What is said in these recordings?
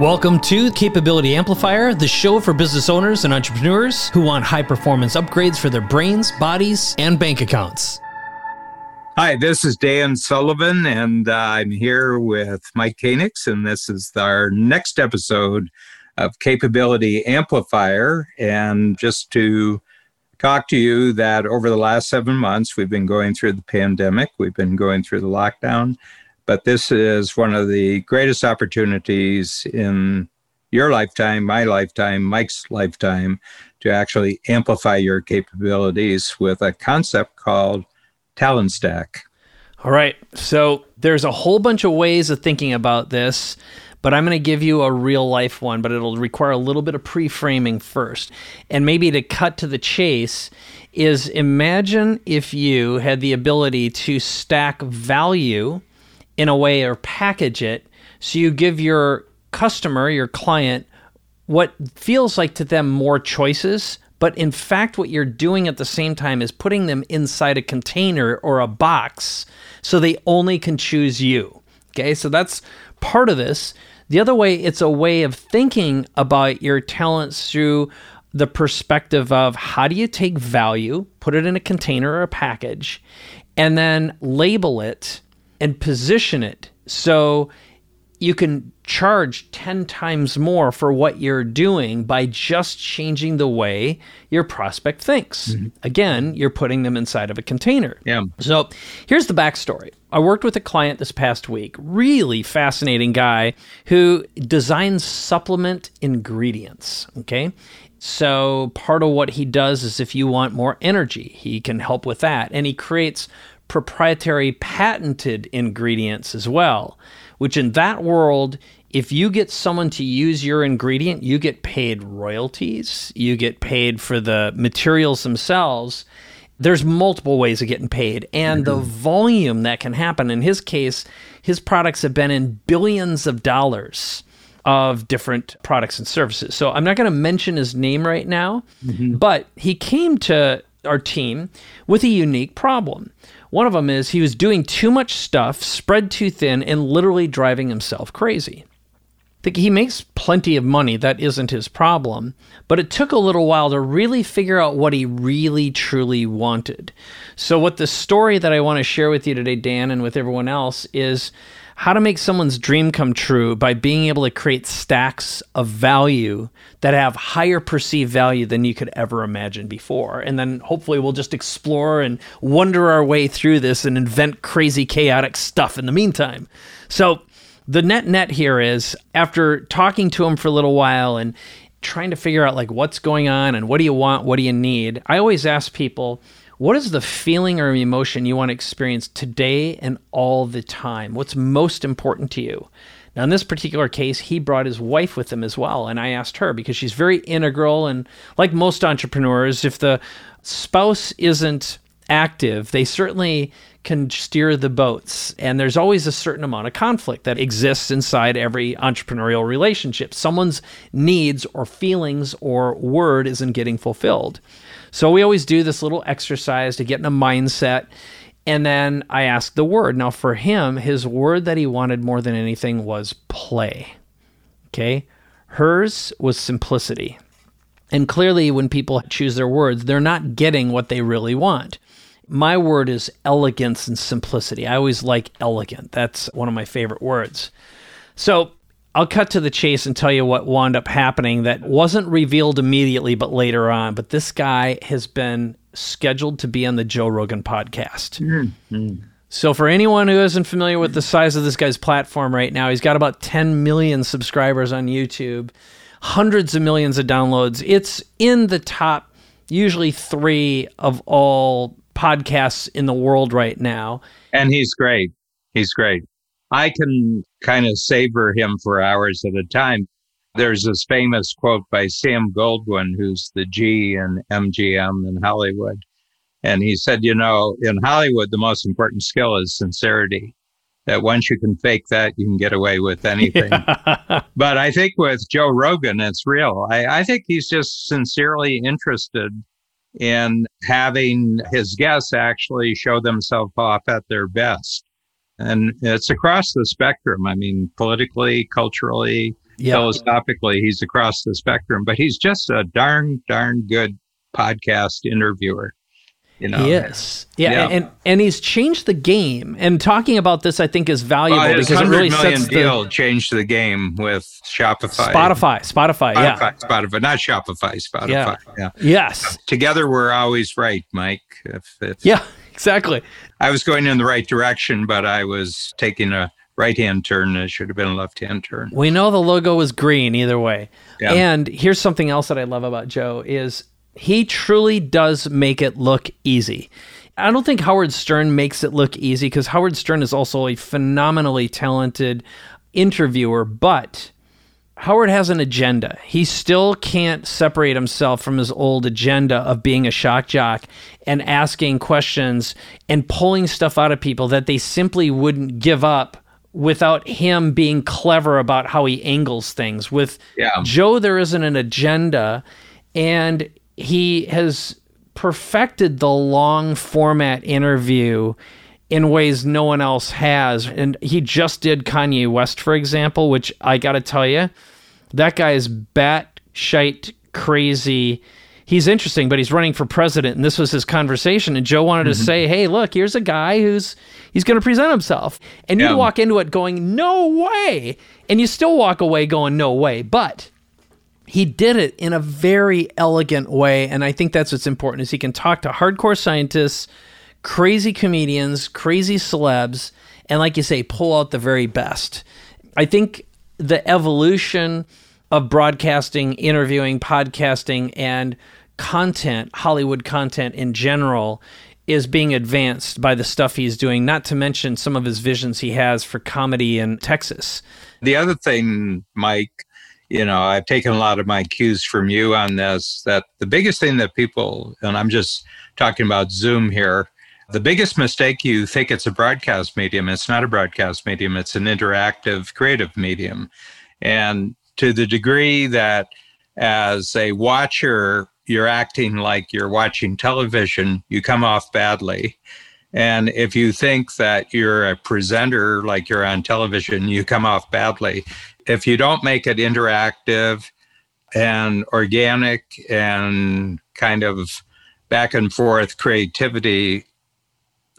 Welcome to Capability Amplifier, the show for business owners and entrepreneurs who want high performance upgrades for their brains, bodies, and bank accounts. Hi, this is Dan Sullivan, and uh, I'm here with Mike Koenigs, and this is our next episode of Capability Amplifier. And just to talk to you that over the last seven months, we've been going through the pandemic, we've been going through the lockdown, but this is one of the greatest opportunities in your lifetime, my lifetime, Mike's lifetime, to actually amplify your capabilities with a concept called Talent Stack. All right. So there's a whole bunch of ways of thinking about this, but I'm going to give you a real life one, but it'll require a little bit of pre framing first. And maybe to cut to the chase is imagine if you had the ability to stack value in a way or package it so you give your customer, your client, what feels like to them more choices. But in fact, what you're doing at the same time is putting them inside a container or a box so they only can choose you. Okay, so that's part of this. The other way, it's a way of thinking about your talents through the perspective of how do you take value, put it in a container or a package, and then label it and position it so you can charge 10 times more for what you're doing by just changing the way your prospect thinks. Mm-hmm. Again, you're putting them inside of a container. Yeah. So here's the backstory. I worked with a client this past week, really fascinating guy who designs supplement ingredients. Okay. So part of what he does is if you want more energy, he can help with that. And he creates proprietary patented ingredients as well, which in that world, if you get someone to use your ingredient, you get paid royalties, you get paid for the materials themselves. There's multiple ways of getting paid, and mm-hmm. the volume that can happen. In his case, his products have been in billions of dollars of different products and services. So I'm not going to mention his name right now, mm-hmm. but he came to our team with a unique problem. One of them is he was doing too much stuff, spread too thin, and literally driving himself crazy. He makes plenty of money. That isn't his problem. But it took a little while to really figure out what he really, truly wanted. So, what the story that I want to share with you today, Dan, and with everyone else, is how to make someone's dream come true by being able to create stacks of value that have higher perceived value than you could ever imagine before. And then hopefully we'll just explore and wonder our way through this and invent crazy, chaotic stuff in the meantime. So, the net net here is after talking to him for a little while and trying to figure out like what's going on and what do you want, what do you need, I always ask people, what is the feeling or emotion you want to experience today and all the time? What's most important to you? Now, in this particular case, he brought his wife with him as well. And I asked her because she's very integral. And like most entrepreneurs, if the spouse isn't active, they certainly can steer the boats. And there's always a certain amount of conflict that exists inside every entrepreneurial relationship. Someone's needs or feelings or word isn't getting fulfilled. So we always do this little exercise to get in a mindset. And then I ask the word. Now, for him, his word that he wanted more than anything was play. Okay. Hers was simplicity. And clearly, when people choose their words, they're not getting what they really want. My word is elegance and simplicity. I always like elegant. That's one of my favorite words. So I'll cut to the chase and tell you what wound up happening that wasn't revealed immediately, but later on. But this guy has been scheduled to be on the Joe Rogan podcast. Mm-hmm. So, for anyone who isn't familiar with the size of this guy's platform right now, he's got about 10 million subscribers on YouTube, hundreds of millions of downloads. It's in the top, usually three of all podcasts in the world right now. And he's great. He's great. I can kind of savor him for hours at a time. There's this famous quote by Sam Goldwyn, who's the G in MGM in Hollywood. And he said, you know, in Hollywood, the most important skill is sincerity. That once you can fake that, you can get away with anything. Yeah. but I think with Joe Rogan, it's real. I, I think he's just sincerely interested in having his guests actually show themselves off at their best. And it's across the spectrum. I mean, politically, culturally, yep. philosophically, he's across the spectrum, but he's just a darn, darn good podcast interviewer. You know, yes, yeah, yeah, and and he's changed the game. And talking about this, I think, is valuable well, because it really sets deal the changed the game with Shopify, Spotify, Spotify, Spotify yeah, Spotify, not Shopify, Spotify. Yeah. yeah. Yes. Together, we're always right, Mike. If, if yeah, exactly. I was going in the right direction, but I was taking a right hand turn. It should have been a left hand turn. We know the logo was green either way. Yeah. And here's something else that I love about Joe is he truly does make it look easy. I don't think Howard Stern makes it look easy because Howard Stern is also a phenomenally talented interviewer, but Howard has an agenda. He still can't separate himself from his old agenda of being a shock jock and asking questions and pulling stuff out of people that they simply wouldn't give up without him being clever about how he angles things. With yeah. Joe, there isn't an agenda, and he has perfected the long format interview in ways no one else has. And he just did Kanye West, for example, which I got to tell you, that guy is bat shite crazy. He's interesting, but he's running for president, and this was his conversation. And Joe wanted mm-hmm. to say, "Hey, look, here's a guy who's he's going to present himself," and yeah. you walk into it going, "No way," and you still walk away going, "No way," but he did it in a very elegant way and i think that's what's important is he can talk to hardcore scientists crazy comedians crazy celebs and like you say pull out the very best i think the evolution of broadcasting interviewing podcasting and content hollywood content in general is being advanced by the stuff he's doing not to mention some of his visions he has for comedy in texas the other thing mike you know, I've taken a lot of my cues from you on this. That the biggest thing that people, and I'm just talking about Zoom here, the biggest mistake you think it's a broadcast medium. It's not a broadcast medium, it's an interactive creative medium. And to the degree that as a watcher, you're acting like you're watching television, you come off badly. And if you think that you're a presenter like you're on television, you come off badly if you don't make it interactive and organic and kind of back and forth creativity,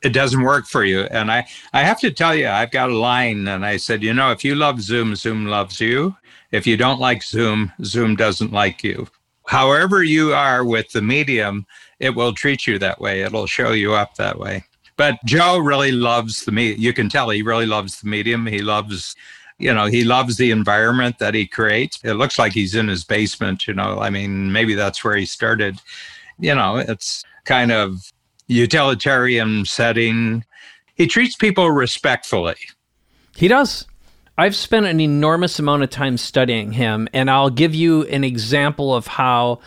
it doesn't work for you. And I, I have to tell you, I've got a line and I said, you know, if you love Zoom, Zoom loves you. If you don't like Zoom, Zoom doesn't like you. However, you are with the medium, it will treat you that way. It'll show you up that way. But Joe really loves the medium. You can tell he really loves the medium. He loves you know, he loves the environment that he creates. It looks like he's in his basement, you know. I mean, maybe that's where he started. You know, it's kind of utilitarian setting. He treats people respectfully. He does. I've spent an enormous amount of time studying him, and I'll give you an example of how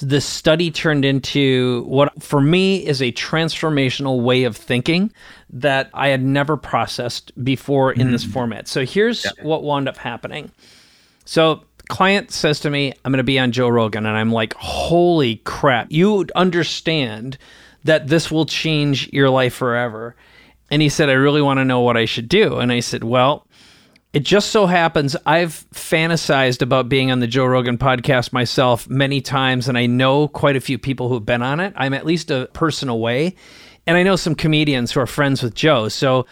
this study turned into what for me is a transformational way of thinking that I had never processed before in mm-hmm. this format. So here's yeah. what wound up happening. So client says to me, I'm going to be on Joe Rogan. And I'm like, holy crap, you understand that this will change your life forever. And he said, I really want to know what I should do. And I said, well, it just so happens I've fantasized about being on the Joe Rogan podcast myself many times, and I know quite a few people who've been on it. I'm at least a person away, and I know some comedians who are friends with Joe. So,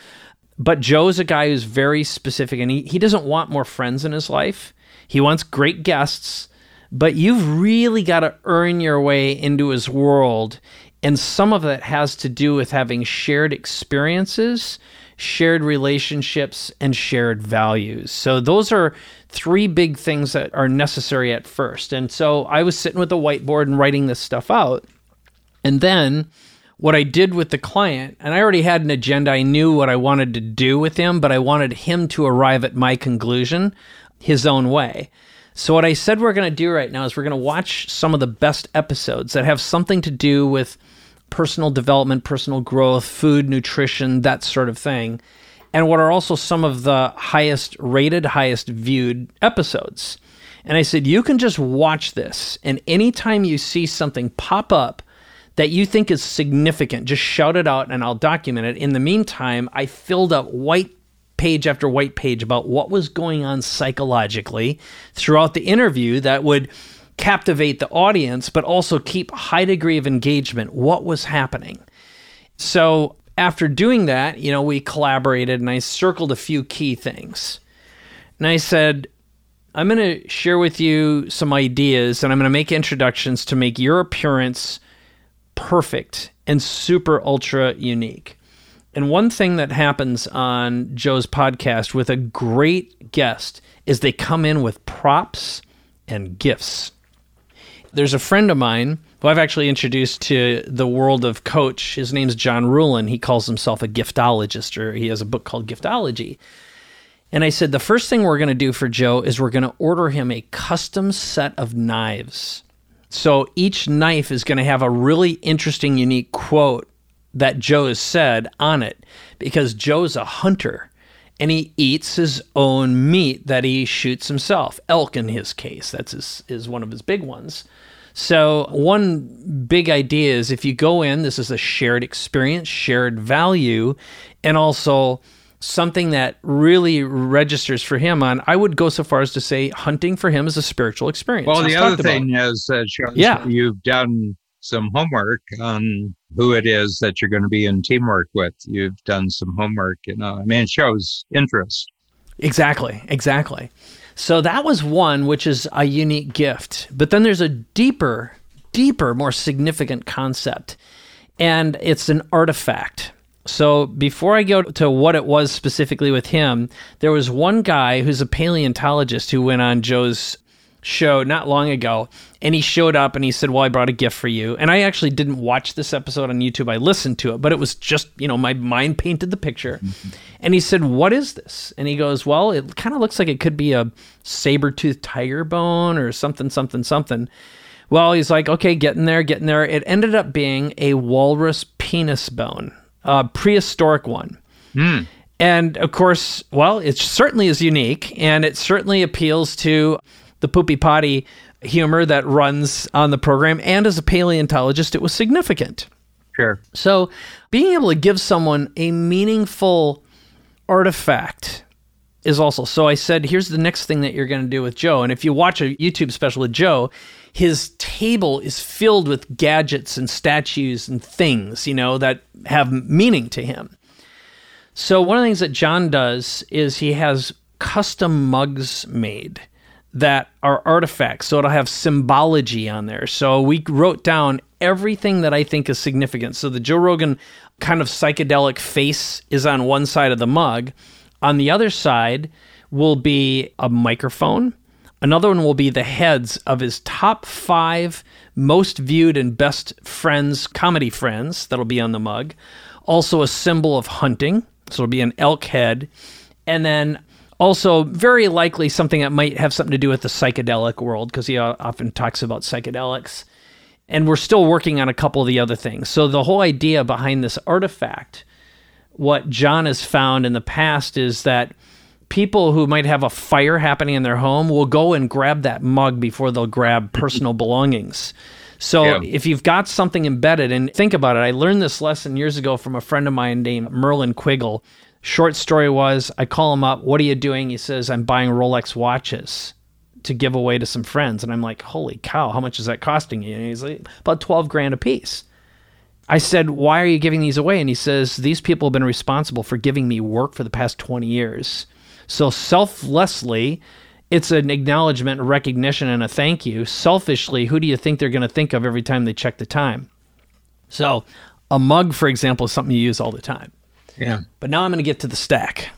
but Joe's a guy who's very specific, and he, he doesn't want more friends in his life. He wants great guests, but you've really got to earn your way into his world. And some of that has to do with having shared experiences shared relationships, and shared values. So, those are three big things that are necessary at first. And so, I was sitting with a whiteboard and writing this stuff out. And then, what I did with the client, and I already had an agenda, I knew what I wanted to do with him, but I wanted him to arrive at my conclusion his own way. So, what I said we're going to do right now is we're going to watch some of the best episodes that have something to do with personal development, personal growth, food, nutrition, that sort of thing. And what are also some of the highest rated, highest viewed episodes. And I said, you can just watch this. And anytime you see something pop up that you think is significant, just shout it out and I'll document it. In the meantime, I filled up white page after white page about what was going on psychologically throughout the interview that would captivate the audience, but also keep high degree of engagement. What was happening? So after doing that, you know, we collaborated and I circled a few key things. And I said, I'm going to share with you some ideas and I'm going to make introductions to make your appearance perfect and super ultra unique. And one thing that happens on Joe's podcast with a great guest is they come in with props and gifts. There's a friend of mine who I've actually introduced to the world of coach. His name's John Ruhlin. He calls himself a giftologist, or he has a book called Giftology. And I said, the first thing we're going to do for Joe is we're going to order him a custom set of knives. So each knife is going to have a really interesting, unique quote that Joe has said on it because Joe's a hunter and he eats his own meat that he shoots himself. Elk in his case, that's his, is one of his big ones. So, one big idea is if you go in, this is a shared experience, shared value, and also something that really registers for him on i would go so far as to say hunting for him is a spiritual experience well the other thing about. is uh, yeah. you've done some homework on who it is that you're going to be in teamwork with you've done some homework you know i mean it shows interest exactly exactly so that was one, which is a unique gift. But then there's a deeper, deeper, more significant concept, and it's an artifact. So before I go to what it was specifically with him, there was one guy who's a paleontologist who went on Joe's show not long ago and he showed up and he said well i brought a gift for you. And i actually didn't watch this episode on youtube. I listened to it but it was just you know my mind painted the picture. Mm-hmm. and he said what is this? And he goes well it kind of looks like it could be a saber-toothed tiger bone or something something something. Well he's like okay getting there getting there. It ended up being a walrus penis bone a prehistoric one. Mm. and of course well it certainly is unique and it certainly appeals to the poopy potty humor that runs on the program. And as a paleontologist, it was significant. Sure. So being able to give someone a meaningful artifact is also so I said here's the next thing that you're going to do with Joe and if you watch a YouTube special with Joe his table is filled with gadgets and statues and things you know that have meaning to him so one of the things that John does is he has custom mugs made that are artifacts. So it'll have symbology on there. So we wrote down everything that I think is significant. So the Joe Rogan kind of psychedelic face is on one side of the mug. On the other side will be a microphone. Another one will be the heads of his top five most viewed and best friends, comedy friends, that'll be on the mug. Also, a symbol of hunting. So it'll be an elk head. And then also, very likely something that might have something to do with the psychedelic world because he uh, often talks about psychedelics. And we're still working on a couple of the other things. So, the whole idea behind this artifact, what John has found in the past is that people who might have a fire happening in their home will go and grab that mug before they'll grab personal belongings. So yeah. if you've got something embedded, and think about it, I learned this lesson years ago from a friend of mine named Merlin Quiggle. Short story was I call him up, what are you doing? He says, I'm buying Rolex watches to give away to some friends. And I'm like, holy cow, how much is that costing you? And he's like, about 12 grand a piece. I said, why are you giving these away? And he says, these people have been responsible for giving me work for the past 20 years. So selflessly, it's an acknowledgement, recognition, and a thank you. Selfishly, who do you think they're going to think of every time they check the time? So, a mug, for example, is something you use all the time. Yeah. But now I'm going to get to the stack.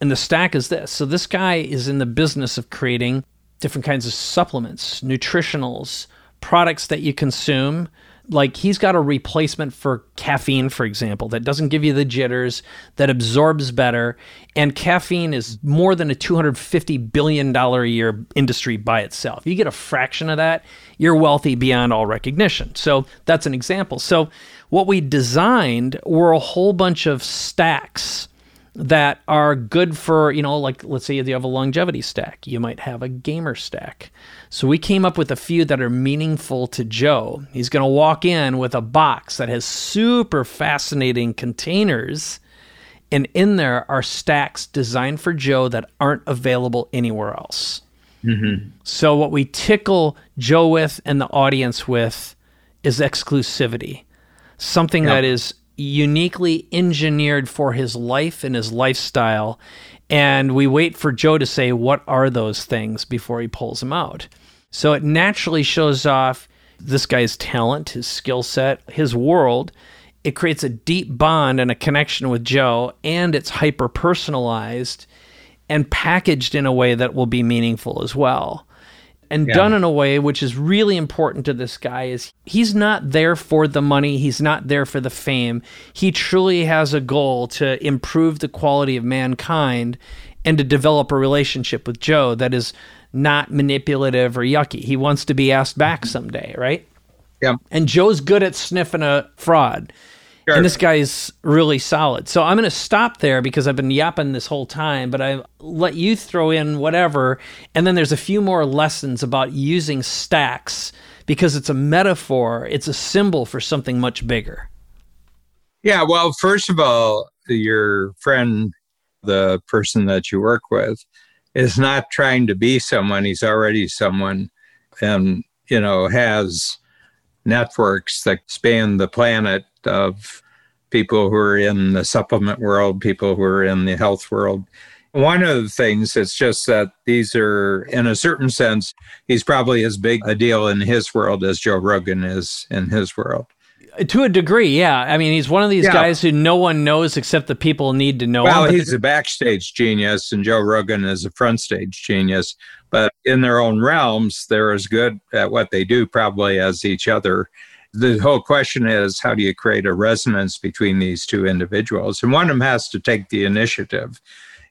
And the stack is this. So this guy is in the business of creating different kinds of supplements, nutritionals, products that you consume. Like he's got a replacement for caffeine, for example, that doesn't give you the jitters, that absorbs better. And caffeine is more than a $250 billion a year industry by itself. You get a fraction of that, you're wealthy beyond all recognition. So that's an example. So what we designed were a whole bunch of stacks that are good for, you know, like let's say you have a longevity stack, you might have a gamer stack. So we came up with a few that are meaningful to Joe. He's going to walk in with a box that has super fascinating containers And in there are stacks designed for Joe that aren't available anywhere else. Mm-hmm. So, what we tickle Joe with and the audience with is exclusivity, something yep. that is uniquely engineered for his life and his lifestyle. And we wait for Joe to say, What are those things before he pulls them out? So, it naturally shows off this guy's talent, his skill set, his world. It creates a deep bond and a connection with Joe, and it's hyper personalized and packaged in a way that will be meaningful as well. And yeah. done in a way which is really important to this guy is he's not there for the money, he's not there for the fame. He truly has a goal to improve the quality of mankind and to develop a relationship with Joe that is not manipulative or yucky. He wants to be asked back someday, right? Yeah. And Joe's good at sniffing a fraud. Sure. And this guy's really solid. So I'm going to stop there because I've been yapping this whole time, but I let you throw in whatever. And then there's a few more lessons about using stacks because it's a metaphor, it's a symbol for something much bigger. Yeah. Well, first of all, your friend, the person that you work with, is not trying to be someone. He's already someone and, you know, has networks that span the planet of people who are in the supplement world, people who are in the health world. One of the things it's just that these are, in a certain sense, he's probably as big a deal in his world as Joe Rogan is in his world. To a degree, yeah. I mean, he's one of these yeah. guys who no one knows except the people need to know. Well, him, he's a backstage genius, and Joe Rogan is a front stage genius. But in their own realms, they're as good at what they do, probably, as each other the whole question is how do you create a resonance between these two individuals? And one of them has to take the initiative.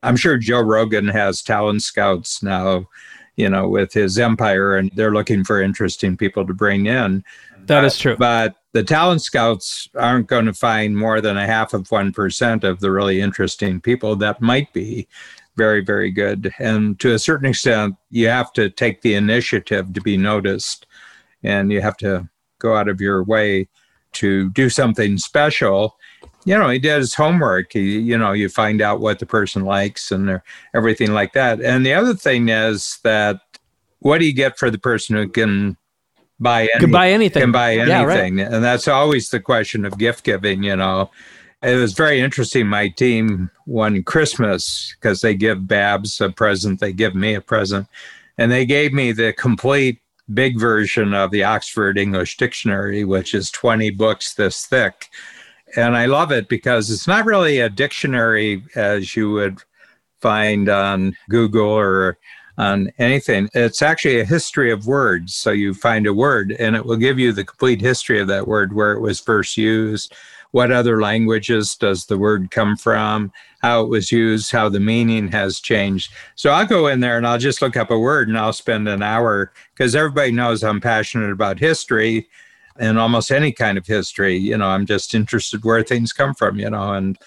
I'm sure Joe Rogan has talent scouts now, you know, with his empire, and they're looking for interesting people to bring in. That is true. But the talent scouts aren't going to find more than a half of 1% of the really interesting people that might be very, very good. And to a certain extent, you have to take the initiative to be noticed and you have to go out of your way to do something special you know he did his homework. He, you know you find out what the person likes and everything like that. And the other thing is that what do you get for the person who can buy anything, can buy anything. can buy anything yeah, right. and that's always the question of gift giving you know. It was very interesting. My team won christmas because they give babs a present they give me a present and they gave me the complete big version of the Oxford English Dictionary, which is 20 books this thick. And I love it because it's not really a dictionary as you would find on Google or on anything. It's actually a history of words. So you find a word and it will give you the complete history of that word, where it was first used, what other languages does the word come from, how it was used, how the meaning has changed. So I'll go in there and I'll just look up a word and I'll spend an hour because everybody knows I'm passionate about history and almost any kind of history. You know, I'm just interested where things come from, you know. And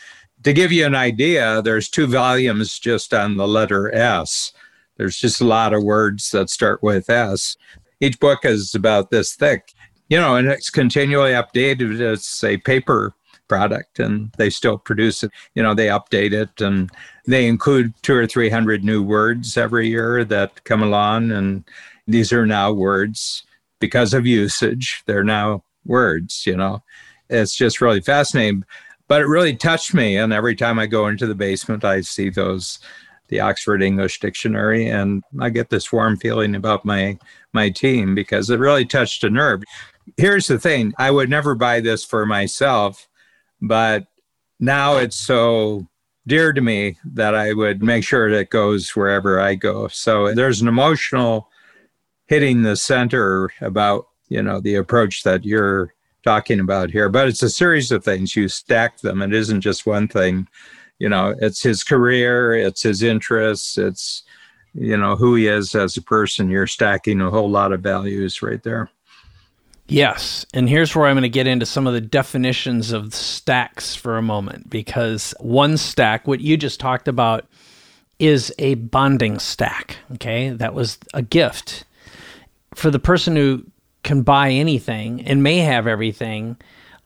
to give you an idea, there's two volumes just on the letter S. There's just a lot of words that start with S. Each book is about this thick you know, and it's continually updated. It's a paper product and they still produce it. You know, they update it and they include two or 300 new words every year that come along. And these are now words because of usage. They're now words, you know. It's just really fascinating. But it really touched me. And every time I go into the basement, I see those the Oxford English Dictionary, and I get this warm feeling about my my team because it really touched a nerve here's the thing I would never buy this for myself, but now it's so dear to me that I would make sure that it goes wherever I go. So there's an emotional hitting the center about, you know, the approach that you're talking about here, but it's a series of things. You stack them. It isn't just one thing. You know, it's his career, it's his interests, it's, you know, who he is as a person. You're stacking a whole lot of values right there. Yes. And here's where I'm going to get into some of the definitions of stacks for a moment because one stack, what you just talked about, is a bonding stack. Okay. That was a gift for the person who can buy anything and may have everything.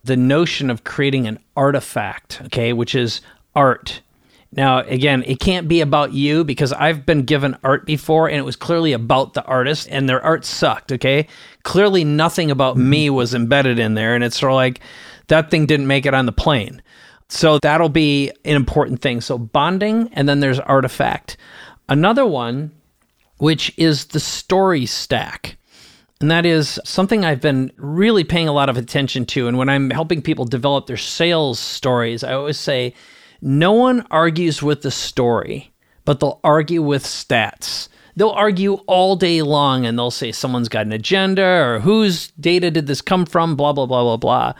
The notion of creating an artifact, okay, which is art. Now, again, it can't be about you because I've been given art before and it was clearly about the artist and their art sucked, okay? Clearly, nothing about mm-hmm. me was embedded in there. And it's sort of like that thing didn't make it on the plane. So that'll be an important thing. So bonding, and then there's artifact. Another one, which is the story stack. And that is something I've been really paying a lot of attention to. And when I'm helping people develop their sales stories, I always say, no one argues with the story, but they'll argue with stats. They'll argue all day long and they'll say someone's got an agenda or whose data did this come from, blah, blah, blah, blah, blah.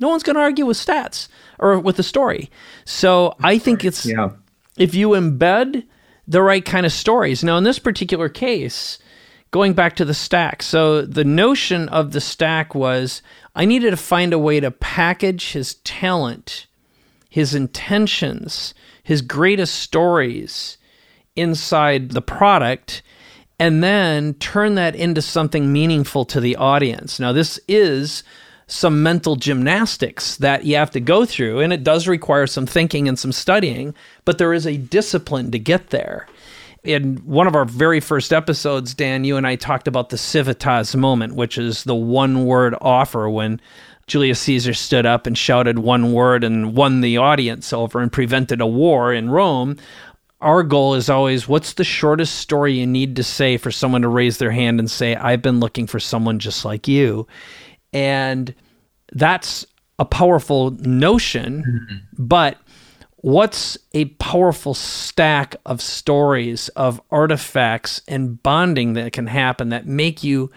No one's going to argue with stats or with the story. So I think it's yeah. if you embed the right kind of stories. Now, in this particular case, going back to the stack, so the notion of the stack was I needed to find a way to package his talent, his intentions, his greatest stories inside the product and then turn that into something meaningful to the audience. Now, this is some mental gymnastics that you have to go through, and it does require some thinking and some studying, but there is a discipline to get there. In one of our very first episodes, Dan, you and I talked about the civitas moment, which is the one word offer when Julius Caesar stood up and shouted one word and won the audience over and prevented a war in Rome. Our goal is always what's the shortest story you need to say for someone to raise their hand and say, I've been looking for someone just like you. And that's a powerful notion, mm-hmm. but what's a powerful stack of stories, of artifacts, and bonding that can happen that make you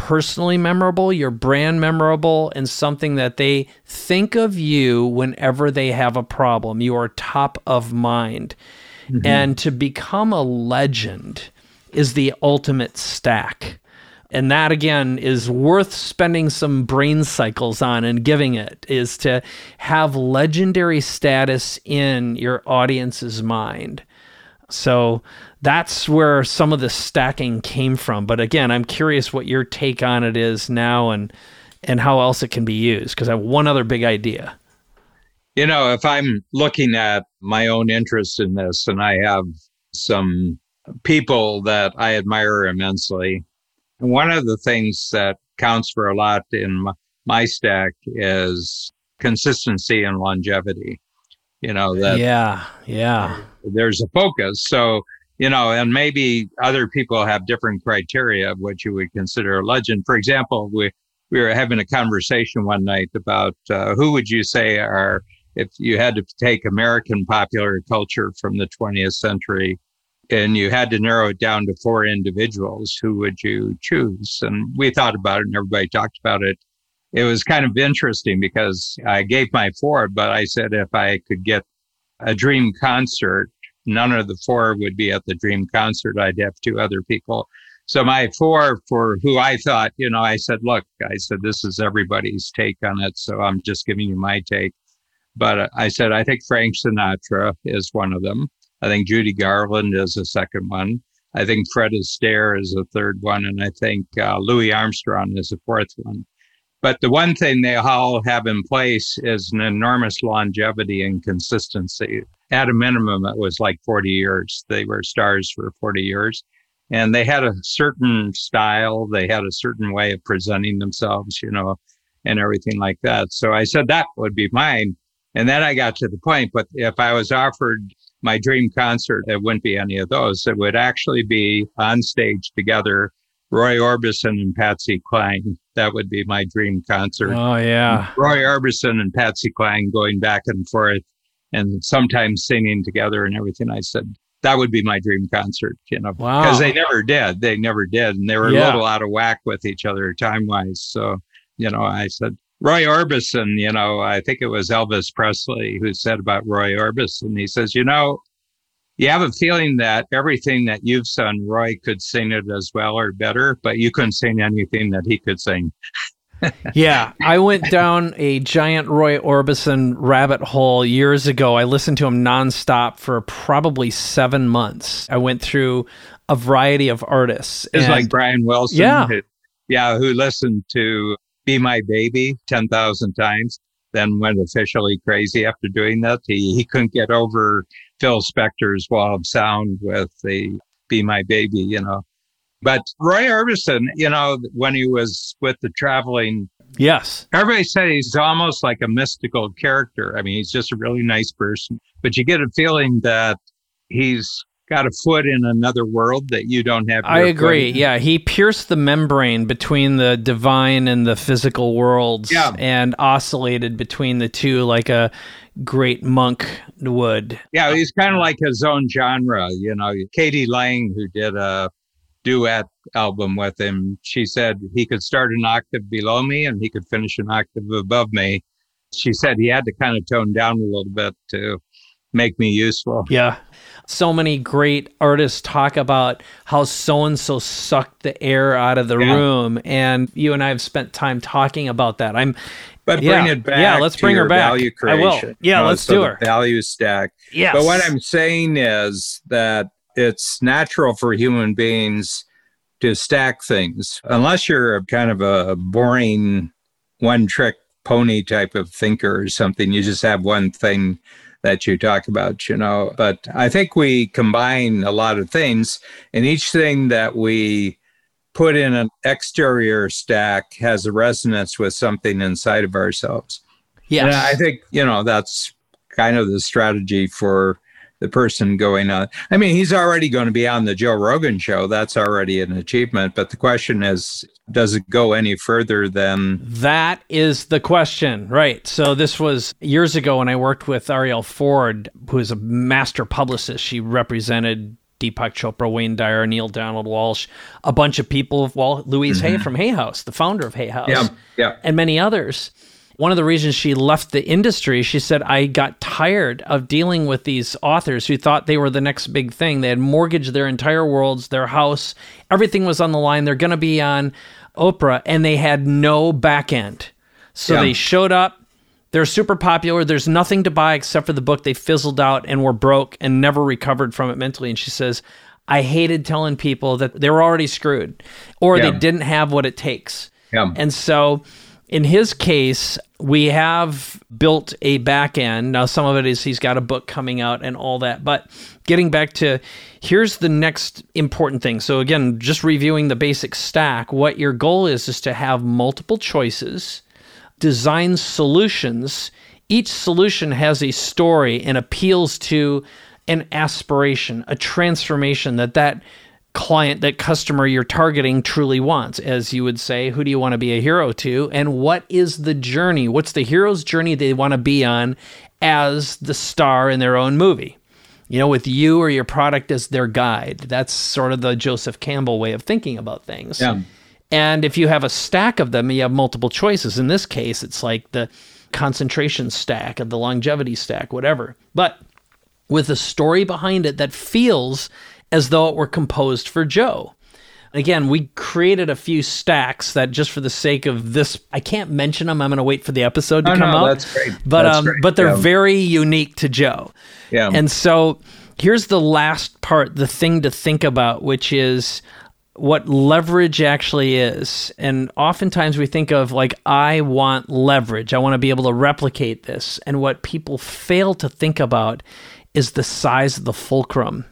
personally memorable, your brand memorable, and something that they think of you whenever they have a problem. You are top of mind. Mm-hmm. And to become a legend is the ultimate stack. And that again is worth spending some brain cycles on and giving it is to have legendary status in your audience's mind. So that's where some of the stacking came from. But again, I'm curious what your take on it is now and and how else it can be used because I have one other big idea. You know, if I'm looking at my own interest in this and I have some people that I admire immensely one of the things that counts for a lot in my, my stack is consistency and longevity. You know, that yeah, yeah. There's a focus. So, you know, and maybe other people have different criteria of what you would consider a legend. For example, we we were having a conversation one night about uh, who would you say are if you had to take American popular culture from the 20th century and you had to narrow it down to four individuals, who would you choose? And we thought about it and everybody talked about it. It was kind of interesting because I gave my four, but I said if I could get a dream concert, none of the four would be at the dream concert. I'd have two other people. So my four for who I thought, you know, I said, look, I said, this is everybody's take on it. So I'm just giving you my take. But I said, I think Frank Sinatra is one of them. I think Judy Garland is a second one. I think Fred Astaire is a third one, and I think uh, Louis Armstrong is a fourth one. But the one thing they all have in place is an enormous longevity and consistency. At a minimum, it was like 40 years. They were stars for 40 years. And they had a certain style, they had a certain way of presenting themselves, you know, and everything like that. So I said that would be mine. And then I got to the point, but if I was offered my dream concert, it wouldn't be any of those. It would actually be on stage together, Roy Orbison and Patsy Cline. That would be my dream concert. Oh, yeah. Roy Orbison and Patsy Cline going back and forth and sometimes singing together and everything. I said, that would be my dream concert, you know, wow. because they never did. They never did. And they were yeah. a little out of whack with each other time wise. So, you know, I said, Roy Orbison, you know, I think it was Elvis Presley who said about Roy Orbison, he says, you know, you have a feeling that everything that you've sung, Roy could sing it as well or better, but you couldn't sing anything that he could sing. yeah, I went down a giant Roy Orbison rabbit hole years ago. I listened to him nonstop for probably seven months. I went through a variety of artists. It's like Brian Wilson. Yeah. Who, yeah, who listened to be My Baby 10,000 times. Then went officially crazy after doing that. He, he couldn't get over Phil Spector's wall of sound with the Be My Baby, you know. But Roy Orbison, you know, when he was with the traveling Yes. Everybody said he's almost like a mystical character. I mean, he's just a really nice person, but you get a feeling that he's got a foot in another world that you don't have. I agree. Yeah, he pierced the membrane between the divine and the physical worlds yeah. and oscillated between the two like a great monk would. Yeah, he's kind of like his own genre, you know. k.d. lang who did a duet album with him, she said he could start an octave below me and he could finish an octave above me. She said he had to kind of tone down a little bit to make me useful. Yeah. So many great artists talk about how so and so sucked the air out of the yeah. room. And you and I have spent time talking about that. I'm but yeah, bring it back. Yeah, let's bring her back. Value creation. I will. Yeah, let's so do her. Value stack. Yeah. But what I'm saying is that it's natural for human beings to stack things unless you're kind of a boring one trick pony type of thinker or something you just have one thing that you talk about you know but i think we combine a lot of things and each thing that we put in an exterior stack has a resonance with something inside of ourselves. Yeah i think you know that's kind of the strategy for the person going on. I mean, he's already going to be on the Joe Rogan show. That's already an achievement. But the question is, does it go any further than that? Is the question, right? So, this was years ago when I worked with Arielle Ford, who is a master publicist. She represented Deepak Chopra, Wayne Dyer, Neale Donald Walsch, a bunch of people, well, Louise mm-hmm. Hay from Hay House, the founder of Hay House, yeah, yeah. and many others one of the reasons she left the industry, she said, I got tired of dealing with these authors who thought they were the next big thing. They had mortgaged their entire worlds, their house, everything was on the line. They're going to be on Oprah, and they had no back end. So yeah. they showed up. They're super popular. There's nothing to buy except for the book. They fizzled out and were broke and never recovered from it mentally. And she says, I hated telling people that they were already screwed or yeah. they didn't have what it takes. Yeah. And so in his case, we have built a back end. Now, some of it is he's got a book coming out and all that. But getting back to here's the next important thing. So, again, just reviewing the basic stack, what your goal is is to have multiple choices, design solutions. Each solution has a story and appeals to an aspiration, a transformation that that client, that customer you're targeting truly wants. As you would say, who do you want to be a hero to? And what is the journey? What's the hero's journey they want to be on as the star in their own movie? You know, with you or your product as their guide. That's sort of the Joseph Campbell way of thinking about things. Yeah. And if you have a stack of them, you have multiple choices. In this case, it's like the concentration stack and the longevity stack, whatever. But with a story behind it that feels as though it were composed for Joe. Again, we created a few stacks that just for the sake of this, I can't mention them. I'm going to wait for the episode to oh, come no, out. That's great. But that's um, great. but they're yeah. very unique to Joe. Yeah. And so here's the last part, the thing to think about, which is what leverage actually is. And oftentimes we think of like, I want leverage. I want to be able to replicate this. And what people fail to think about is the size of the fulcrum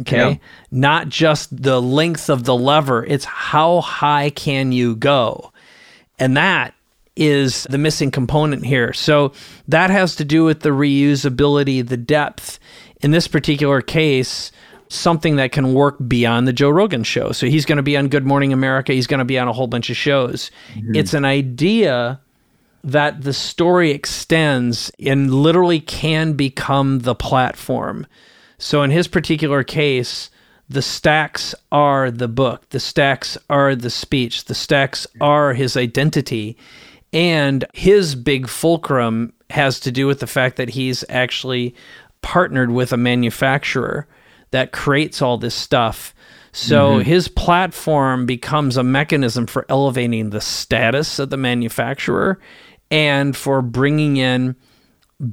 Okay. Yeah. Not just the length of the lever, it's how high can you go? And that is the missing component here. So that has to do with the reusability, the depth. In this particular case, something that can work beyond the Joe Rogan show. So he's going to be on Good Morning America, he's going to be on a whole bunch of shows. Mm-hmm. It's an idea that the story extends and literally can become the platform. So in his particular case, the stacks are the book, the stacks are the speech, the stacks are his identity. And his big fulcrum has to do with the fact that he's actually partnered with a manufacturer that creates all this stuff. So mm-hmm. his platform becomes a mechanism for elevating the status of the manufacturer and for bringing in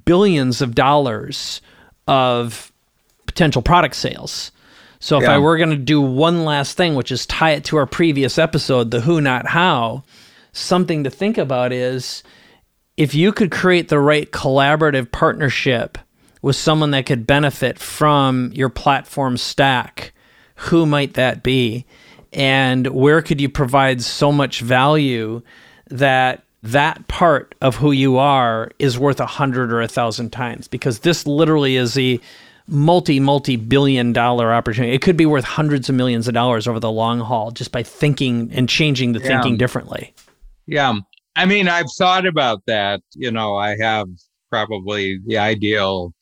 billions of dollars of potential product sales. So if yeah. I were going to do one last thing, which is tie it to our previous episode, the who not how, something to think about is if you could create the right collaborative partnership with someone that could benefit from your platform stack, who might that be? And where could you provide so much value that that part of who you are is worth a hundred or a thousand times? Because this literally is a multi multi billion dollar opportunity. It could be worth hundreds of millions of dollars over the long haul just by thinking and changing the yeah. thinking differently. Yeah. I mean, I've thought about that. You know, I have probably the ideal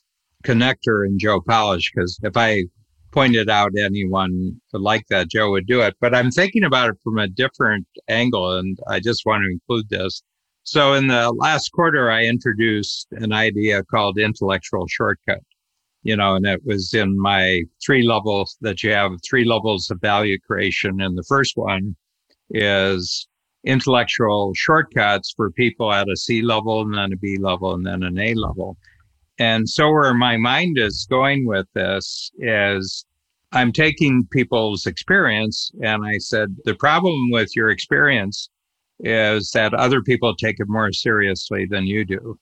connector in Joe Polish because if I pointed out anyone like that, Joe would do it. But I'm thinking about it from a different angle, and I just want to include this. So in the last quarter, I introduced an idea called intellectual shortcut you know, and it was in my three levels that you have three levels of value creation. And the first one is intellectual shortcuts for people at a C level and then a B level and then an A level. And so where my mind is going with this is I'm taking people's experience and I said, the problem with your experience is that other people take it more seriously than you do.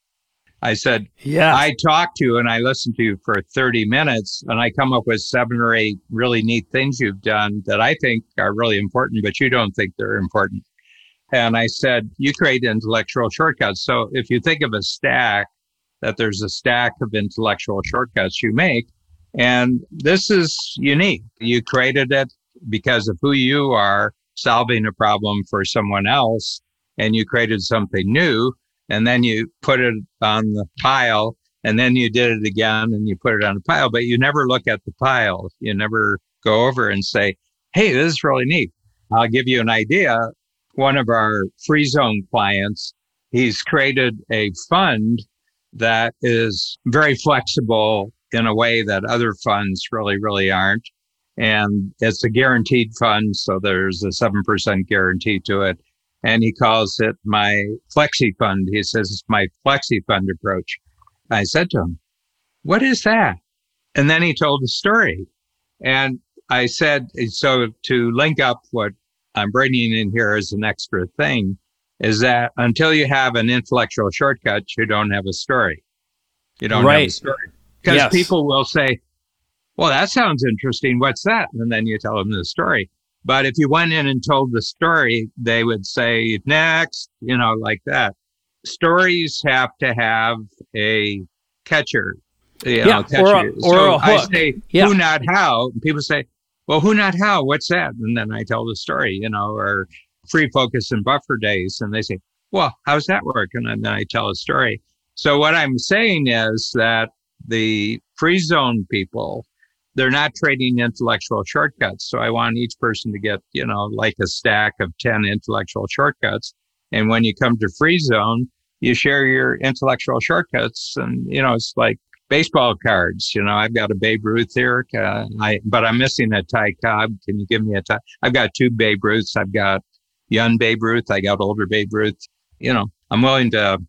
I said, Yeah, I talked to you and I listened to you for 30 minutes and I come up with seven or eight really neat things you've done that I think are really important, but you don't think they're important. And I said, You create intellectual shortcuts. So if you think of a stack, that there's a stack of intellectual shortcuts you make. And this is unique. You created it because of who you are solving a problem for someone else, and you created something new and then you put it on the pile and then you did it again and you put it on the pile, but you never look at the pile. You never go over and say, Hey, this is really neat. I'll give you an idea. One of our free zone clients, he's created a fund that is very flexible in a way that other funds really, really aren't. And it's a guaranteed fund. So there's a 7% guarantee to it and he calls it my flexi fund. He says it's my flexi fund approach. I said to him, what is that? And then he told the story. And I said, so to link up what I'm bringing in here as an extra thing is that until you have an intellectual shortcut, you don't have a story. You don't right. have a story. Because yes. people will say, well, that sounds interesting. What's that? And then you tell them the story. But if you went in and told the story, they would say, next, you know, like that. Stories have to have a catcher. You know, yeah, catcher. Or a, or so a hook. I say, yeah. who, not how. And people say, well, who, not how? What's that? And then I tell the story, you know, or free focus and buffer days. And they say, well, how's that work? And then I tell a story. So what I'm saying is that the free zone people they're not trading intellectual shortcuts. So I want each person to get, you know, like a stack of 10 intellectual shortcuts. And when you come to free zone, you share your intellectual shortcuts and, you know, it's like baseball cards. You know, I've got a Babe Ruth here, uh, I, but I'm missing a Ty Cobb. Can you give me a Ty? I've got two Babe Ruths. I've got young Babe Ruth. I got older Babe Ruth. You know, I'm willing to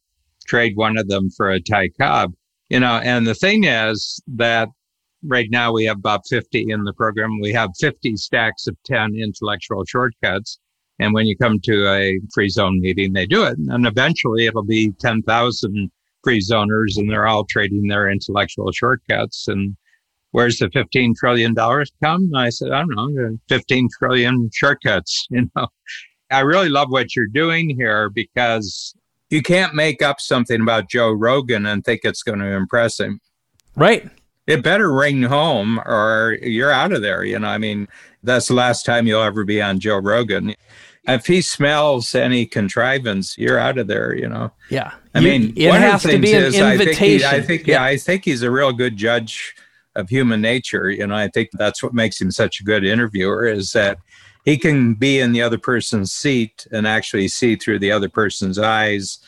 trade one of them for a Ty Cobb. You know, and the thing is that right now we have about 50 in the program. We have 50 stacks of 10 intellectual shortcuts. And when you come to a free zone meeting, they do it. And eventually it'll be 10,000 free zoners and they're all trading their intellectual shortcuts. And where's the $15 trillion come? I said, I don't know, 15 trillion shortcuts, you know. I really love what you're doing here because you can't make up something about Joe Rogan and think it's going to impress him. Right it better ring home or you're out of there. You know, I mean, that's the last time you'll ever be on Joe Rogan. If he smells any contrivance, you're out of there, you know. Yeah. I you, mean, it has to be an invitation. I think, he, I think, yeah. yeah, I think he's a real good judge of human nature. You know, I think that's what makes him such a good interviewer is that he can be in the other person's seat and actually see through the other person's eyes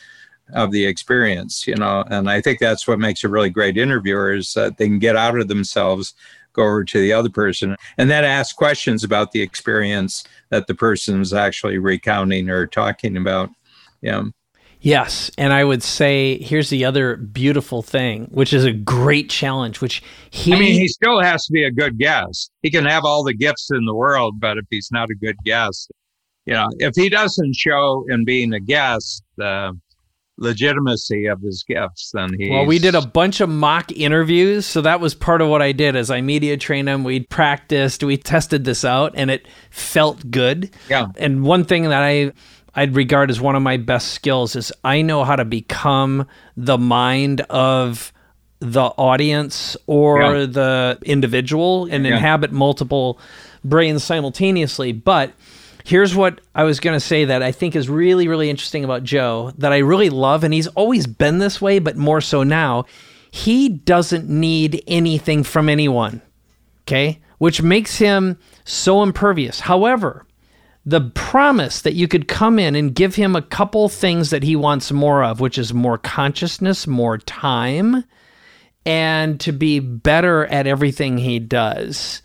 of the experience, you know. And I think that's what makes a really great interviewer is that they can get out of themselves, go over to the other person, and then ask questions about the experience that the person's actually recounting or talking about. Yeah. Yes. And I would say here's the other beautiful thing, which is a great challenge, which he. I mean, he still has to be a good guest. He can have all the gifts in the world, but if he's not a good guest, you know, if he doesn't show in being a guest, uh, legitimacy of his gifts, then he. Well, we did a bunch of mock interviews, so that was part of what I did. As I media trained him, we practiced, we tested this out, and it felt good. Yeah. And one thing that I I'd regard as one of my best skills is I know how to become the mind of the audience or Yeah. the individual and Yeah. inhabit multiple brains simultaneously. But here's what I was going to say that I think is really, really interesting about Joe that I really love. And he's always been this way, but more so now. He doesn't need anything from anyone. Okay. Which makes him so impervious. However, the promise that you could come in and give him a couple things that he wants more of, which is more consciousness, more time, and to be better at everything he does.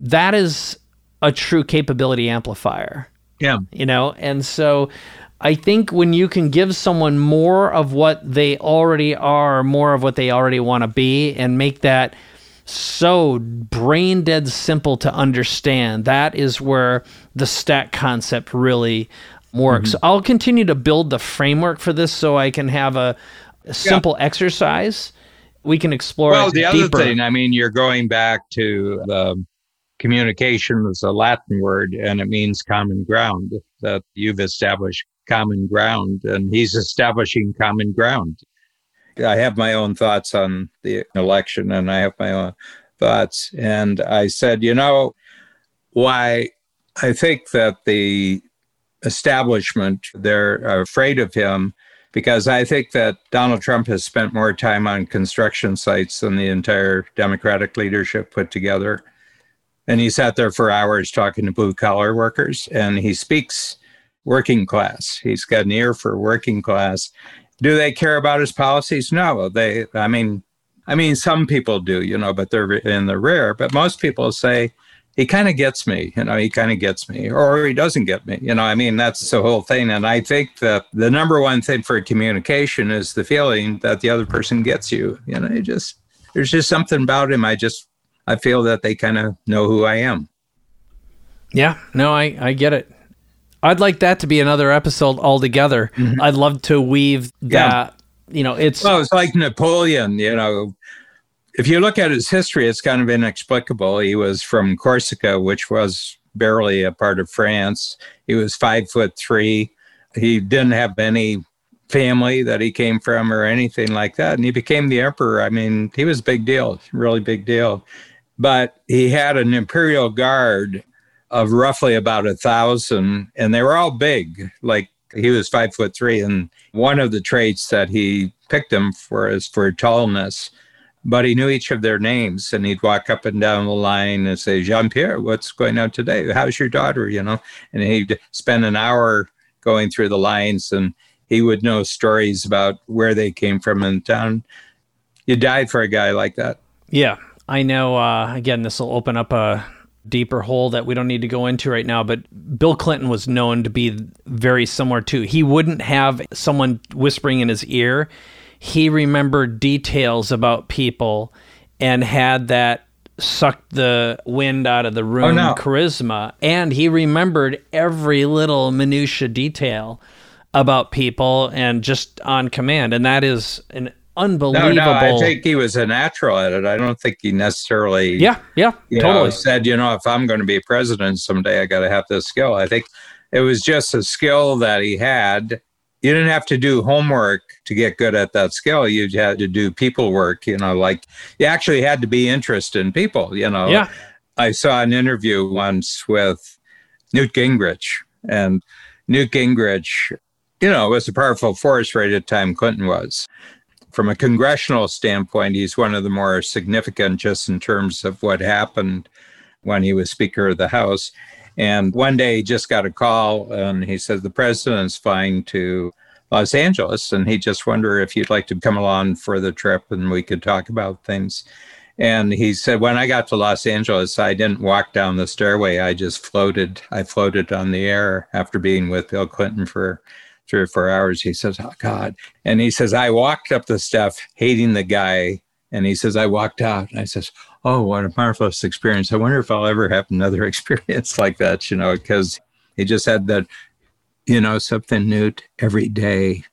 That is a true capability amplifier, Yeah. you know? And so I think when you can give someone more of what they already are, more of what they already want to be, and make that so brain dead simple to understand, that is where the stack concept really works. Mm-hmm. I'll continue to build the framework for this so I can have a, a simple exercise. We can explore Well, it the other deeper. thing, I mean, you're going back to the communication is a Latin word and it means common ground, that you've established common ground and he's establishing common ground. I have my own thoughts on the election and I have my own thoughts. And I said, you know, why I think that the establishment, they're afraid of him because I think that Donald Trump has spent more time on construction sites than the entire Democratic leadership put together. And he sat there for hours talking to blue collar workers and he speaks working class. He's got an ear for working class. Do they care about his policies? No. They I mean I mean some people do, you know, but they're in the rare, but most people say he kind of gets me, you know, he kind of gets me, or he doesn't get me. You know, I mean, that's the whole thing. And I think that the number one thing for communication is the feeling that the other person gets you. You know, it just, there's just something about him. I just, I feel that they kind of know who I am. Yeah, no, I, I get it. I'd like that to be another episode altogether. Mm-hmm. I'd love to weave Yeah. that. You know, it's Well, it's like Napoleon, you know. If you look at his history, it's kind of inexplicable. He was from Corsica, which was barely a part of France. He was five foot three. He didn't have any family that he came from or anything like that. And he became the emperor. I mean, he was a big deal, really big deal. But he had an imperial guard of roughly about a thousand, and they were all big. Like he was five foot three, and one of the traits that he picked him for is for tallness. But he knew each of their names, and he'd walk up and down the line and say, "Jean Pierre, what's going on today? How's your daughter?" You know, and he'd spend an hour going through the lines, and he would know stories about where they came from in town. You died for a guy like that. Yeah, I know. Uh, again, this will open up a deeper hole that we don't need to go into right now. But Bill Clinton was known to be very similar too. He wouldn't have someone whispering in his ear. He remembered details about people and had that sucked the wind out of the room no. charisma. And he remembered every little minutia detail about people and just on command. And that is an unbelievable. no, no, I think he was a natural at it. I don't think he necessarily yeah, yeah, totally. know, said, you know, if I'm going to be president someday, I got to have this skill. I think it was just a skill that he had. You didn't have to do homework to get good at that skill. You had to do people work, you know, like you actually had to be interested in people, you know. Yeah. I saw an interview once with Newt Gingrich, and Newt Gingrich, you know, was a powerful force right at the time Clinton was. From a congressional standpoint, he's one of the more significant just in terms of what happened when he was Speaker of the House. And one day he just got a call and he said, The president's flying to Los Angeles. And he just wondered if you'd like to come along for the trip and we could talk about things. And he said, When I got to Los Angeles, I didn't walk down the stairway. I just floated. I floated on the air after being with Bill Clinton for three or four hours. He says, Oh, God. And he says, I walked up the stuff hating the guy. And he says, I walked out. And I says, Oh, what a marvelous experience. I wonder if I'll ever have another experience like that, you know, because he just had that, you know, something new every day.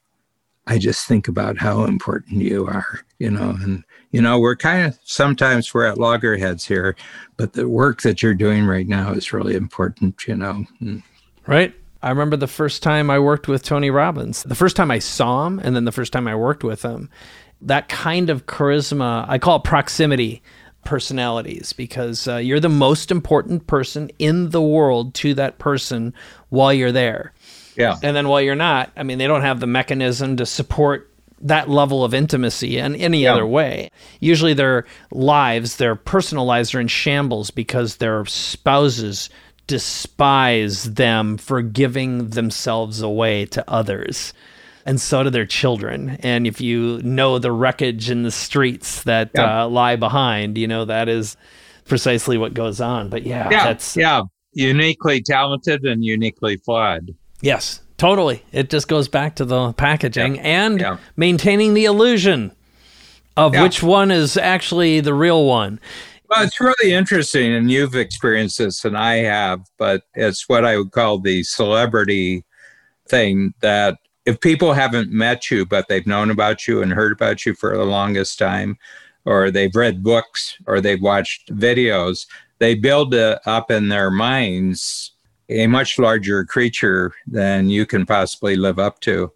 I just think about how important you are, you know, and you know, we're kind of sometimes we're at loggerheads here, but the work that you're doing right now is really important, you know. Right. I remember the first time I worked with Tony Robbins, the first time I saw him, and then the first time I worked with him. That kind of charisma, I call it proximity personalities because uh, you're the most important person in the world to that person while you're there. Yeah. And then while you're not, I mean, they don't have the mechanism to support that level of intimacy in any yeah. other way. Usually their lives, their personal lives are in shambles because their spouses despise them for giving themselves away to others. And so do their children. And if you know the wreckage in the streets that yeah. uh, lie behind, you know that is precisely what goes on. But yeah, yeah, that's yeah, uniquely talented and uniquely flawed. Yes, totally. It just goes back to the packaging yeah. and maintaining the illusion of which one is actually the real one. Well, it's really interesting, and you've experienced this, and I have, but it's what I would call the celebrity thing that if people haven't met you, but they've known about you and heard about you for the longest time, or they've read books or they've watched videos, they build up in their minds a much larger creature than you can possibly live up to.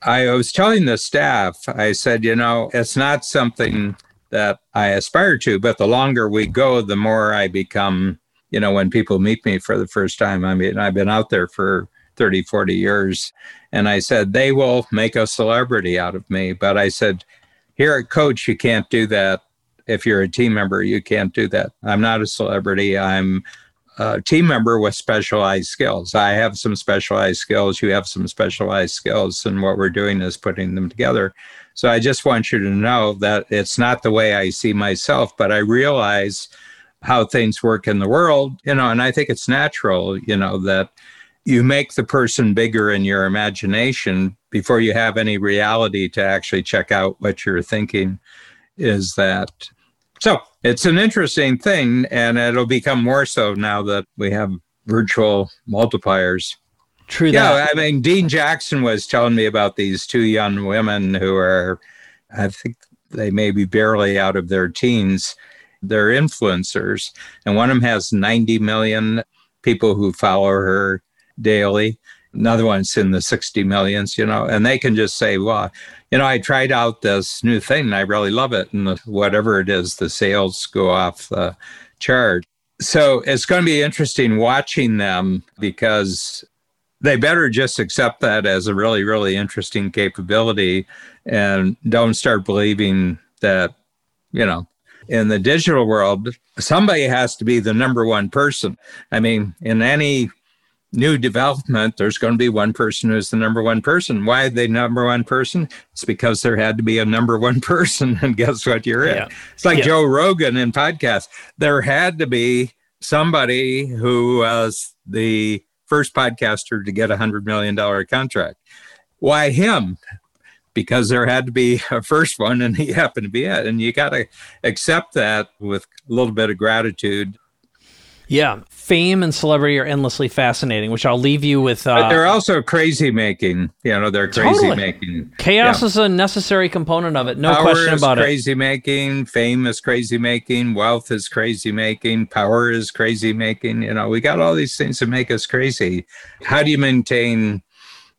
I was telling the staff, I said, you know, it's not something that I aspire to. But the longer we go, the more I become, you know, when people meet me for the first time, I mean, I've been out there for 30, 40 years. And I said, they will make a celebrity out of me. But I said, here at Coach, you can't do that. If you're a team member, you can't do that. I'm not a celebrity. I'm a team member with specialized skills. I have some specialized skills. You have some specialized skills. And what we're doing is putting them together. So I just want you to know that it's not the way I see myself, but I realize how things work in the world, you know, and I think it's natural, you know, that you make the person bigger in your imagination before you have any reality to actually check out what you're thinking is that so it's an interesting thing and it'll become more so now that we have virtual multipliers True yeah, that. I mean, Dean Jackson was telling me about these two young women who are, I think they may be barely out of their teens. They're influencers, and one of them has 90 million people who follow her daily. Another one's in the 60 millions, you know, and they can just say, well, you know, I tried out this new thing and I really love it. And whatever it is, the sales go off the chart. So it's going to be interesting watching them because they better just accept that as a really, really interesting capability and don't start believing that, you know, in the digital world, somebody has to be the number one person. I mean, in any new development, there's going to be one person who's the number one person. Why the number one person? It's because there had to be a number one person. And guess what? You're yeah. it. It's like yeah. Joe Rogan in podcast. There had to be somebody who was the first podcaster to get a $100 million contract. Why him? Because there had to be a first one and he happened to be it. And you got to accept that with a little bit of gratitude. Yeah. Fame and celebrity are endlessly fascinating, which I'll leave you with. Uh, but they're also crazy making. You know, they're crazy totally. making. Chaos yeah. is a necessary component of it. No Power question about crazy it. Crazy making. Fame is crazy making. Wealth is crazy making. Power is crazy making. You know, we got all these things that make us crazy. How do you maintain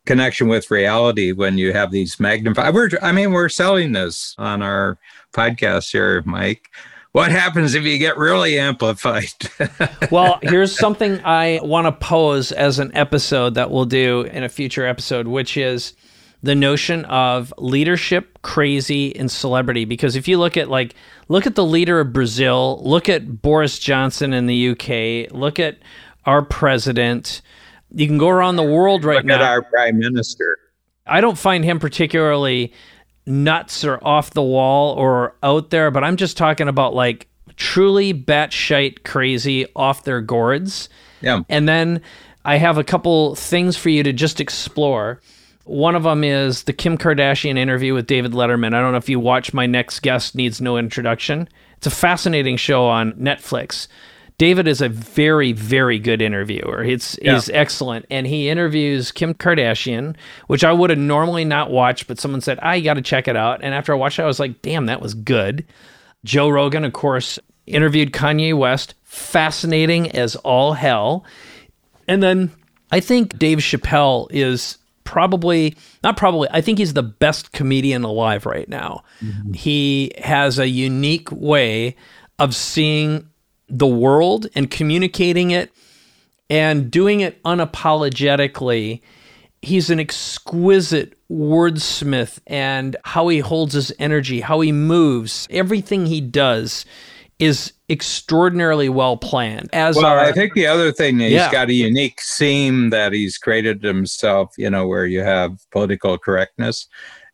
connection with reality when you have these magnified? We're, I mean, we're selling this on our podcast here, Mike what happens if you get really amplified? well, here's something I want to pose as an episode that we'll do in a future episode, which is the notion of leadership, crazy, and celebrity. Because if you look at like look at the leader of Brazil, look at Boris Johnson in the UK, look at our president. You can go around the world right look now. Look at our prime minister. I don't find him particularly nuts or off the wall or out there, but I'm just talking about like truly batshite crazy off their gourds. Yeah. And then I have a couple things for you to just explore. One of them is the Kim Kardashian interview with David Letterman. I don't know if you watch My Next Guest Needs No Introduction. It's a fascinating show on Netflix. David is a very, very good interviewer. It's yeah. he's excellent, and he interviews Kim Kardashian, which I would have normally not watched, but someone said, "I got to check it out." And after I watched it, I was like, "Damn, that was good." Joe Rogan, of course, interviewed Kanye West, fascinating as all hell. And then I think Dave Chappelle is probably not probably I think he's the best comedian alive right now. Mm-hmm. He has a unique way of seeing the world and communicating it and doing it unapologetically. He's an exquisite wordsmith and how he holds his energy, how he moves, everything he does is extraordinarily well planned. As well, I think the other thing he's yeah. got a unique seam that he's created himself. You know, where you have political correctness.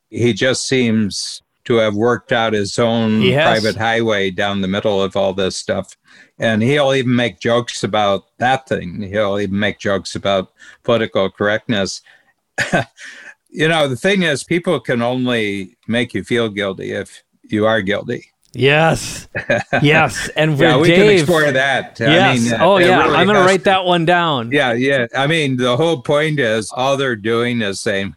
He just seems to have worked out his own private highway down the middle of all this stuff. And he'll even make jokes about that thing. He'll even make jokes about political correctness. you know, the thing is, people can only make you feel guilty if you are guilty. Yes, yes, and yeah, we Dave, can explore that. Yes. I mean, oh yeah, really I'm going to write that one down. Yeah, yeah. I mean, the whole point is all they're doing is saying,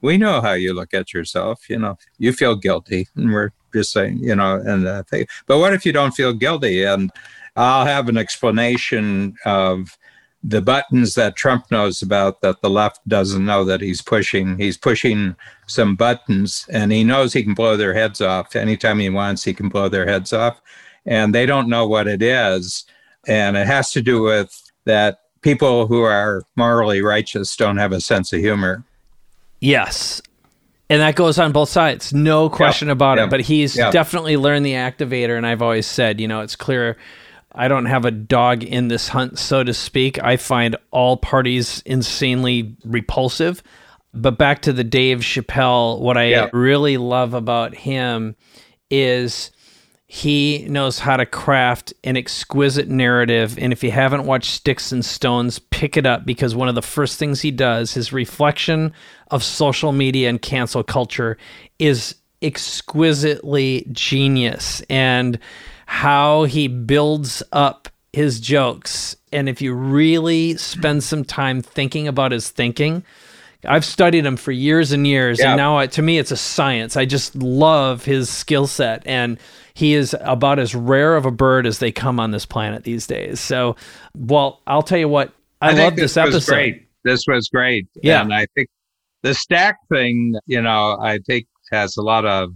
"We know how you look at yourself. You know, you feel guilty," and we're just saying, you know, and uh, but what if you don't feel guilty? And I'll have an explanation of the buttons that Trump knows about that the left doesn't know that he's pushing. He's pushing some buttons and he knows he can blow their heads off. Anytime he wants, he can blow their heads off. And they don't know what it is. And it has to do with that people who are morally righteous don't have a sense of humor. Yes. And that goes on both sides. No question yeah, about yeah, it. But he's yeah. definitely learned the activator. And I've always said, you know, it's clear I don't have a dog in this hunt, so to speak. I find all parties insanely repulsive. But back to the Dave Chappelle, what I really love about him is he knows how to craft an exquisite narrative. And if you haven't watched Sticks and Stones, pick it up because one of the first things he does, his reflection of social media and cancel culture, is exquisitely genius. And how he builds up his jokes. And if you really spend some time thinking about his thinking, I've studied him for years and years, yeah. and now to me it's a science. I just love his skill set, and he is about as rare of a bird as they come on this planet these days. So, well, I'll tell you what, I, I love this, this episode. Great. This was great. Yeah, and I think the stack thing, you know, I think has a lot of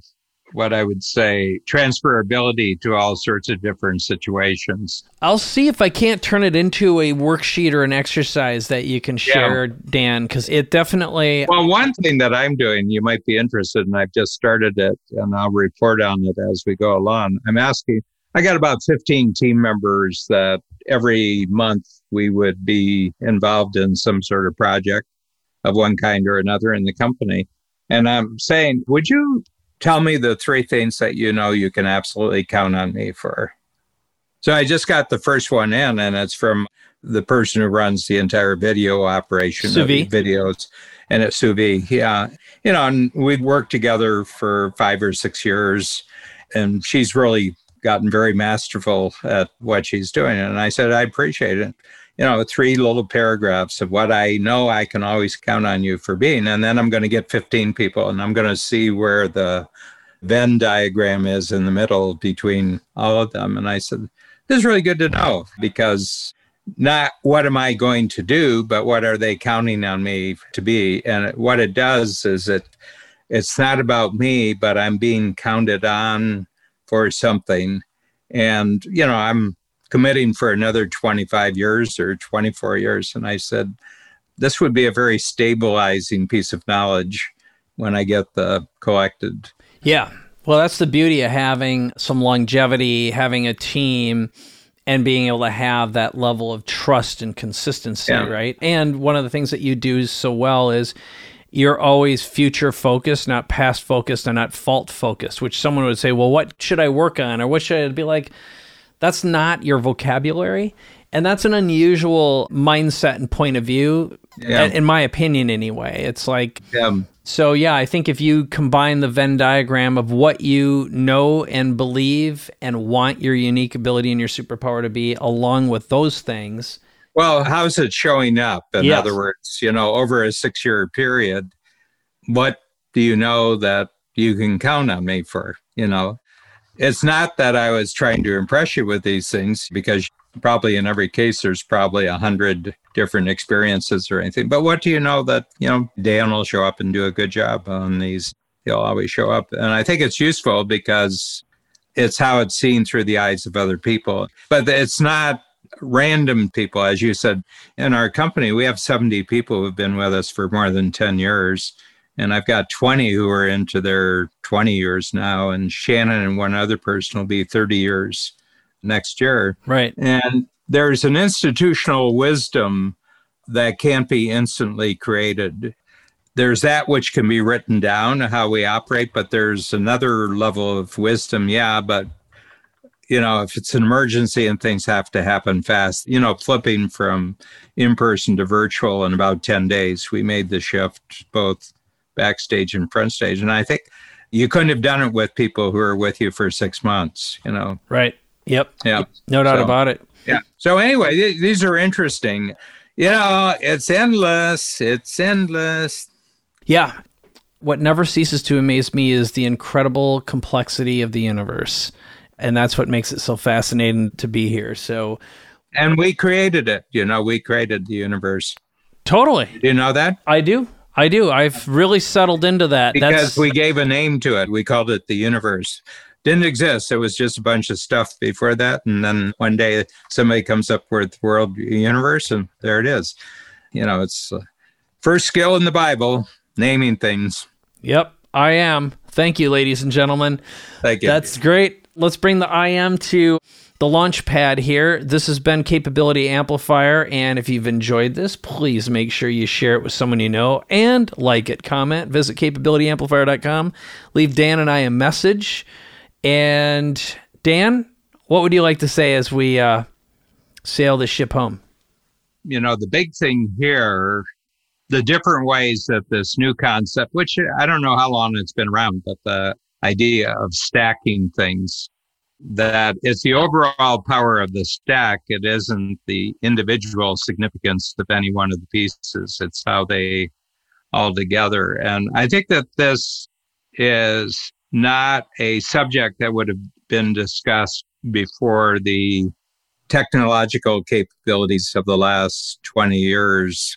what I would say transferability to all sorts of different situations. I'll see if I can't turn it into a worksheet or an exercise that you can share, yeah. Dan, because it definitely. Well, one thing that I'm doing, you might be interested, and I've just started it, and I'll report on it as we go along. I'm asking, I got about 15 team members that every month we would be involved in some sort of project of one kind or another in the company. And I'm saying, would you tell me the three things that you know you can absolutely count on me for. So I just got the first one in, and it's from the person who runs the entire video operation of videos, and it's Suvi. Yeah, you know, and we've worked together for five or six years, and she's really gotten very masterful at what she's doing. And I said, I appreciate it. You know, three little paragraphs of what I know I can always count on you for being. And then I'm going to get 15 people and I'm going to see where the Venn diagram is in the middle between all of them. And I said, this is really good to know because not what am I going to do, but what are they counting on me to be? And what it does is it it's not about me, but I'm being counted on for something. And, you know, I'm committing for another 25 years or 24 years. And I said, this would be a very stabilizing piece of knowledge when I get the collected yeah. Well, that's the beauty of having some longevity, having a team, and being able to have that level of trust and consistency, yeah. right? And one of the things that you do so well is you're always future focused, not past focused, and not fault focused, which someone would say, well, what should I work on? Or what should I be like? That's not your vocabulary. And that's an unusual mindset and point of view, yeah. in my opinion, anyway. It's like, yeah So, yeah, I think if you combine the Venn diagram of what you know and believe and want your unique ability and your superpower to be, along with those things. Well, how's it showing up? In Yes. other words, you know, over a six year period, what do you know that you can count on me for? You know, it's not that I was trying to impress you with these things because probably in every case there's probably a hundred different experiences or anything. But what do you know that, you know, Dan will show up and do a good job on these? He'll always show up. And I think it's useful because it's how it's seen through the eyes of other people. But it's not random people. As you said, in our company, we have 70 people who've been with us for more than 10 years. And I've got 20 who are into their 20 years now. And Shannon and one other person will be 30 years next year. Right. And there's an institutional wisdom that can't be instantly created. There's that which can be written down, how we operate, but there's another level of wisdom. Yeah, but you know, if it's an emergency and things have to happen fast, you know, flipping from in person to virtual in about 10 days, we made the shift both backstage and front stage. And I think you couldn't have done it with people who are with you for six months, you know. Right. Yep. Yeah. No doubt So- about it. Yeah. So anyway, th- these are interesting. You know, it's endless. It's endless. Yeah. What never ceases to amaze me is the incredible complexity of the universe. And that's what makes it so fascinating to be here. So, And we created it. You know, we created the universe. totally. Do you know that? I do. I do. I've really settled into that. Because That's we gave a name to it. We called it the universe. Didn't exist. It was just a bunch of stuff before that. And then one day somebody comes up with world universe and there it is. You know, it's first skill in the Bible, naming things. Yep, I am. Thank you, ladies and gentlemen. Thank you. That's great. Let's bring the I am to the launch pad here. This has been Capability Amplifier. And if you've enjoyed this, please make sure you share it with someone you know and like it, comment, visit capabilityamplifier.com, leave Dan and I a message. And Dan, what would you like to say as we uh, sail the ship home? you know, the big thing here, the different ways that this new concept, which I don't know how long it's been around, but the idea of stacking things, that it's the overall power of the stack. It isn't the individual significance of any one of the pieces. It's how they all together. And I think that this is not a subject that would have been discussed before the technological capabilities of the last 20 years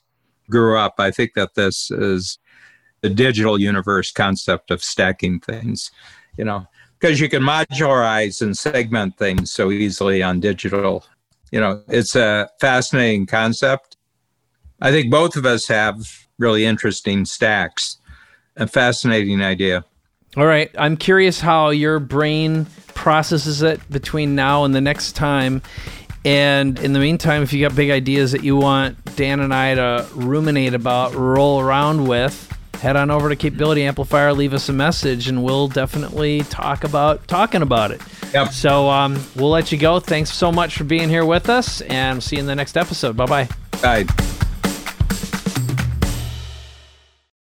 grew up. I think that this is the digital universe concept of stacking things, you know, because you can modularize and segment things so easily on digital. You know, it's a fascinating concept. I think both of us have really interesting stacks. A fascinating idea. All right. I'm curious how your brain processes it between now and the next time. And in the meantime, if you got big ideas that you want Dan and I to ruminate about, roll around with, head on over to Capability Amplifier, leave us a message, and we'll definitely talk about talking about it. Yep. So um, we'll let you go. Thanks so much for being here with us, and see you in the next episode. Bye bye. Bye.